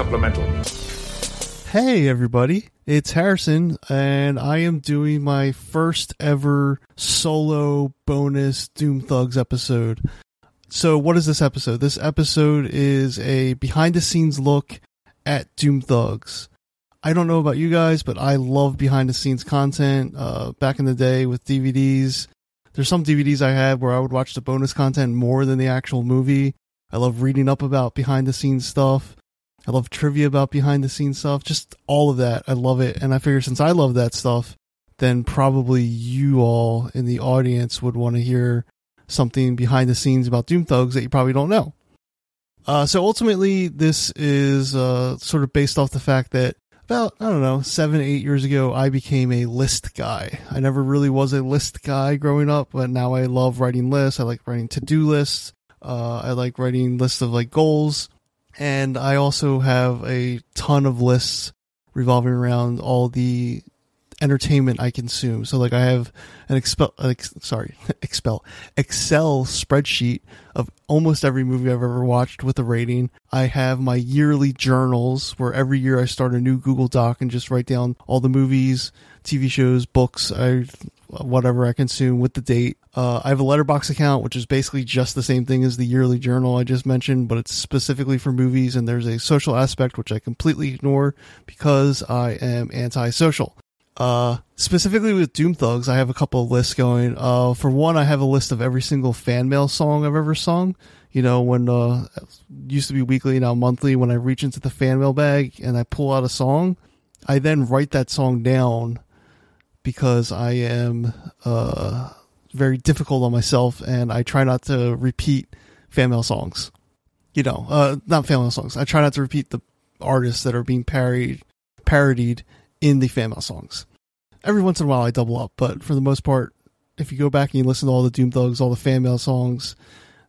supplemental. Hey, everybody. It's Harrison, and I am doing my first ever solo bonus Doom Thugs episode. So, what is this episode? This episode is a behind the scenes look at Doom Thugs. I don't know about you guys, but I love behind the scenes content. Uh, back in the day with DVDs, there's some DVDs I had where I would watch the bonus content more than the actual movie. I love reading up about behind the scenes stuff. I love trivia about behind the scenes stuff. Just all of that. I love it. And I figure since I love that stuff, then probably you all in the audience would want to hear something behind the scenes about Doom Thugs that you probably don't know. Uh, so ultimately, this is uh, sort of based off the fact that about, I don't know, seven, eight years ago, I became a list guy. I never really was a list guy growing up, but now I love writing lists. I like writing to do lists. Uh, I like writing lists of like goals. And I also have a ton of lists revolving around all the entertainment I consume. So like I have an Excel, sorry, Excel, Excel spreadsheet of almost every movie I've ever watched with a rating. I have my yearly journals where every year I start a new Google Doc and just write down all the movies, TV shows, books, I whatever I consume with the date. Uh, I have a Letterboxd account, which is basically just the same thing as the yearly journal I just mentioned, but it's specifically for movies. And there's a social aspect, which I completely ignore because I am antisocial. Uh, specifically with Doom Thugs, I have a couple of lists going. Uh, for one, I have a list of every single fan mail song I've ever sung. You know, when uh, used to be weekly, now monthly. When I reach into the fan mail bag and I pull out a song, I then write that song down because I am uh very difficult on myself and I try not to repeat fan mail songs. You know, uh, not fan mail songs. I try not to repeat the artists that are being parodied parodied in the fan mail songs every once in a while I double up, but for the most part, if you go back and you listen to all the Doom Thugs, all the fan mail songs,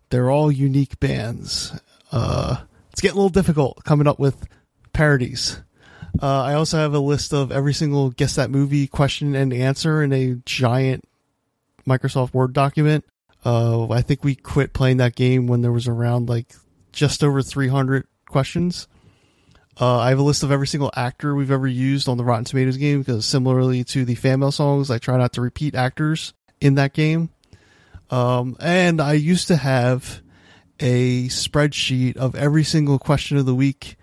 they're all unique bands. Uh, it's getting a little difficult coming up with parodies. Uh, I also have a list of every single guess that movie question and answer in a giant Microsoft Word document. Uh, I think we quit playing that game when there was around like just over 300 questions. Uh, I have a list of every single actor we've ever used on the Rotten Tomatoes game because, similarly to the fan mail songs, I try not to repeat actors in that game. Um, and I used to have a spreadsheet of every single question of the week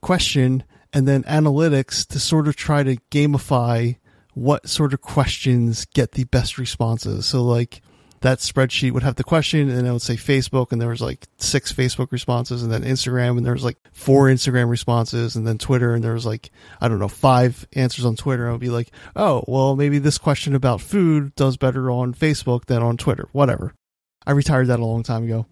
question and then analytics to sort of try to gamify what sort of questions get the best responses. So, like, that spreadsheet would have the question and it would say Facebook and there was like six Facebook responses and then Instagram and there was like four Instagram responses and then Twitter and there was like, I don't know, five answers on Twitter. I would be like, oh, well, maybe this question about food does better on Facebook than on Twitter. Whatever. I retired that a long time ago.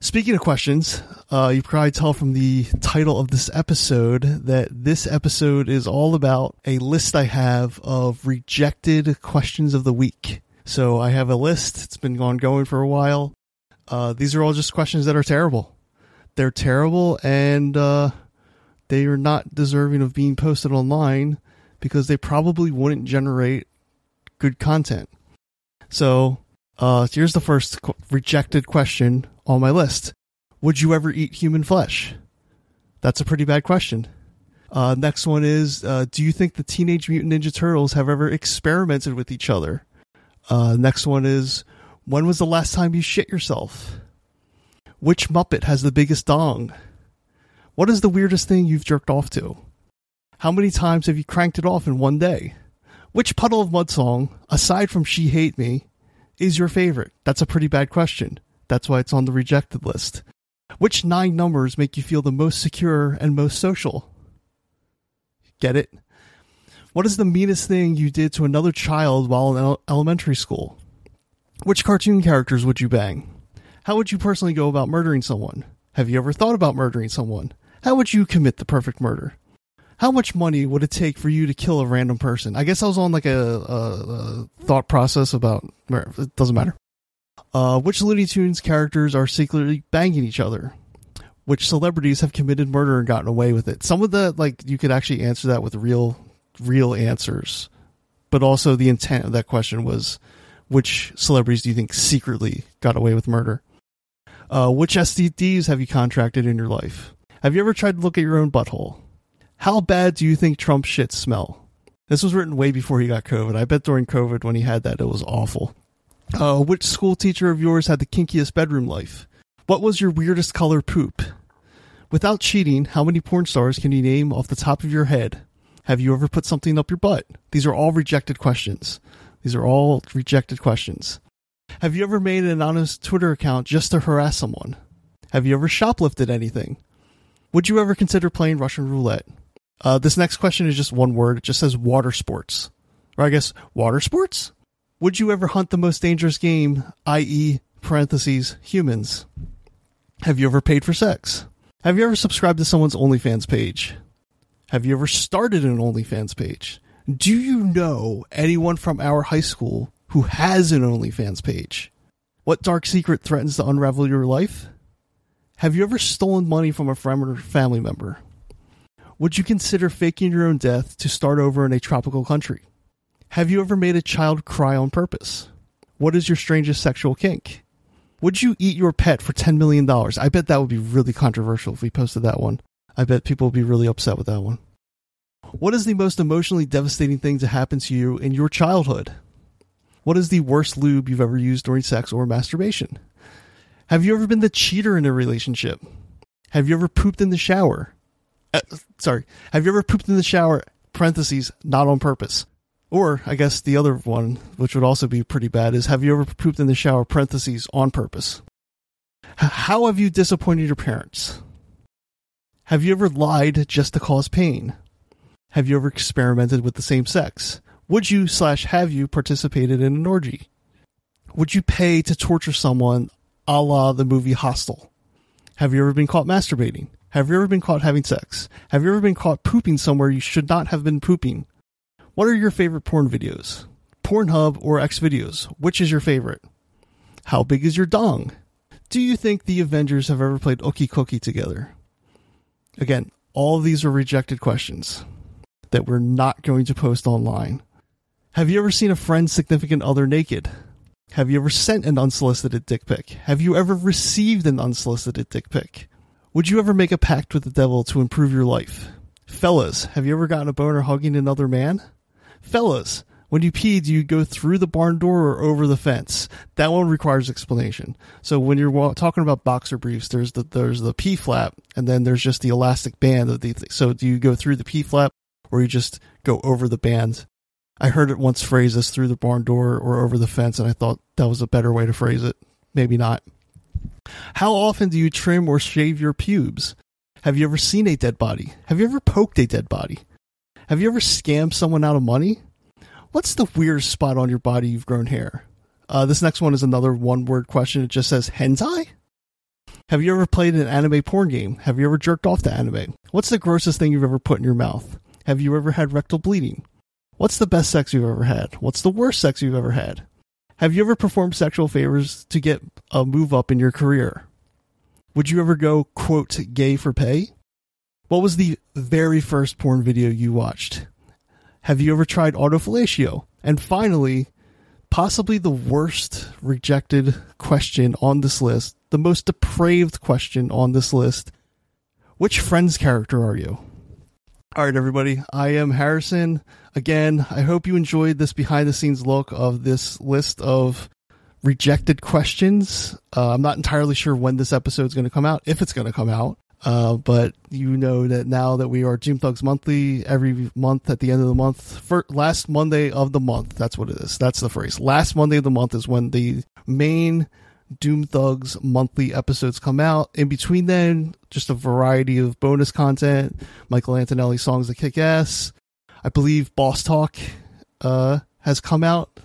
Speaking of questions, uh, you probably tell from the title of this episode that this episode is all about a list I have of rejected questions of the week. So I have a list. It's been ongoing for a while. Uh, these are all just questions that are terrible. They're terrible and uh, they are not deserving of being posted online because they probably wouldn't generate good content. So uh, here's the first qu- rejected question on my list Would you ever eat human flesh? That's a pretty bad question. Uh, next one is uh, Do you think the Teenage Mutant Ninja Turtles have ever experimented with each other? Uh, next one is when was the last time you shit yourself? Which Muppet has the biggest dong? What is the weirdest thing you've jerked off to? How many times have you cranked it off in one day? Which Puddle of Mudd song, aside from She Hate Me, is your favorite? That's a pretty bad question. That's why it's on the rejected list. Which nine numbers make you feel the most secure and most social? Get it? What is the meanest thing you did to another child while in elementary school? Which cartoon characters would you bang? How would you personally go about murdering someone? Have you ever thought about murdering someone? How would you commit the perfect murder? How much money would it take for you to kill a random person? I guess I was on like a, a, a thought process about. It doesn't matter. Uh, which Looney Tunes characters are secretly banging each other? Which celebrities have committed murder and gotten away with it? Some of the like you could actually answer that with real real answers. But also the intent of that question was which celebrities do you think secretly got away with murder? Uh, which STDs have you contracted in your life? Have you ever tried to look at your own butthole? How bad do you think Trump shit smell? This was written way before he got COVID. I bet during COVID when he had that, it was awful. Uh, which school teacher of yours had the kinkiest bedroom life? What was your weirdest color poop? Without cheating, how many porn stars can you name off the top of your head? Have you ever put something up your butt? These are all rejected questions. These are all rejected questions. Have you ever made an anonymous Twitter account just to harass someone? Have you ever shoplifted anything? Would you ever consider playing Russian roulette? Uh, this next question is just one word. It just says water sports. Or I guess water sports? Would you ever hunt the most dangerous game, i.e., parentheses, humans? Have you ever paid for sex? Have you ever subscribed to someone's OnlyFans page? Have you ever started an OnlyFans page? Do you know anyone from our high school who has an OnlyFans page? What dark secret threatens to unravel your life? Have you ever stolen money from a friend or family member? Would you consider faking your own death to start over in a tropical country? Have you ever made a child cry on purpose? What is your strangest sexual kink? Would you eat your pet for $10 million? I bet that would be really controversial if we posted that one. I bet people would be really upset with that one. What is the most emotionally devastating thing to happen to you in your childhood? What is the worst lube you've ever used during sex or masturbation? Have you ever been the cheater in a relationship? Have you ever pooped in the shower? Uh, sorry, have you ever pooped in the shower? Parentheses, not on purpose. Or I guess the other one, which would also be pretty bad, is have you ever pooped in the shower? Parentheses, on purpose. H- how have you disappointed your parents? Have you ever lied just to cause pain? Have you ever experimented with the same sex? Would you slash have you participated in an orgy? Would you pay to torture someone a la the movie Hostel? Have you ever been caught masturbating? Have you ever been caught having sex? Have you ever been caught pooping somewhere you should not have been pooping? What are your favorite porn videos? Pornhub or Xvideos? Which is your favorite? How big is your dong? Do you think the Avengers have ever played Ookie Cookie together? Again, all these are rejected questions that we're not going to post online. Have you ever seen a friend's significant other naked? Have you ever sent an unsolicited dick pic? Have you ever received an unsolicited dick pic? Would you ever make a pact with the devil to improve your life? Fellas, have you ever gotten a boner hugging another man? Fellas, when you pee, do you go through the barn door or over the fence? That one requires explanation. So when you're talking about boxer briefs, there's the there's the P flap, and then there's just the elastic band of the. So do you go through the P flap, or you just go over the band? I heard it once phrased as through the barn door or over the fence, and I thought that was a better way to phrase it. Maybe not. How often do you trim or shave your pubes? Have you ever seen a dead body? Have you ever poked a dead body? Have you ever scammed someone out of money? What's the weirdest spot on your body you've grown hair? Uh, this next one is another one word question. It just says hentai? Have you ever played an anime porn game? Have you ever jerked off to anime? What's the grossest thing you've ever put in your mouth? Have you ever had rectal bleeding? What's the best sex you've ever had? What's the worst sex you've ever had? Have you ever performed sexual favors to get a move up in your career? Would you ever go, quote, gay for pay? What was the very first porn video you watched? Have you ever tried autofellatio? And finally, possibly the worst rejected question on this list, the most depraved question on this list. Which Friends character are you? All right, everybody. I am Harrison. Again, I hope you enjoyed this behind the scenes look of this list of rejected questions. Uh, I'm not entirely sure when this episode is going to come out, if it's going to come out. Uh, but you know that now that we are Doom Thugs Monthly, every month at the end of the month, for last Monday of the month, that's what it is. That's the phrase. Last Monday of the month is when the main Doom Thugs monthly episodes come out. In between then, just a variety of bonus content, Michael Antonelli songs that kick ass. I believe Boss Talk uh, has come out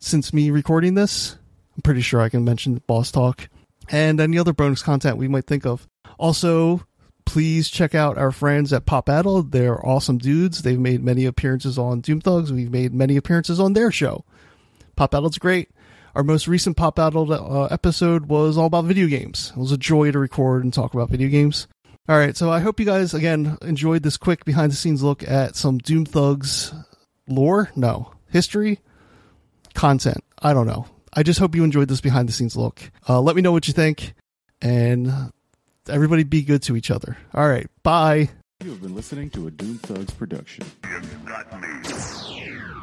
since me recording this. I'm pretty sure I can mention Boss Talk and any other bonus content we might think of. Also, please check out our friends at Pop Battle. They're awesome dudes. They've made many appearances on Doom Thugs. We've made many appearances on their show. Pop Battle's great. Our most recent Pop Battle uh, episode was all about video games. It was a joy to record and talk about video games. All right, so I hope you guys again enjoyed this quick behind the scenes look at some Doom Thugs lore. No, history, content. I don't know. I just hope you enjoyed this behind the scenes look. Uh, let me know what you think, and everybody be good to each other. All right, bye. You have been listening to a Doom Thugs production. You got me.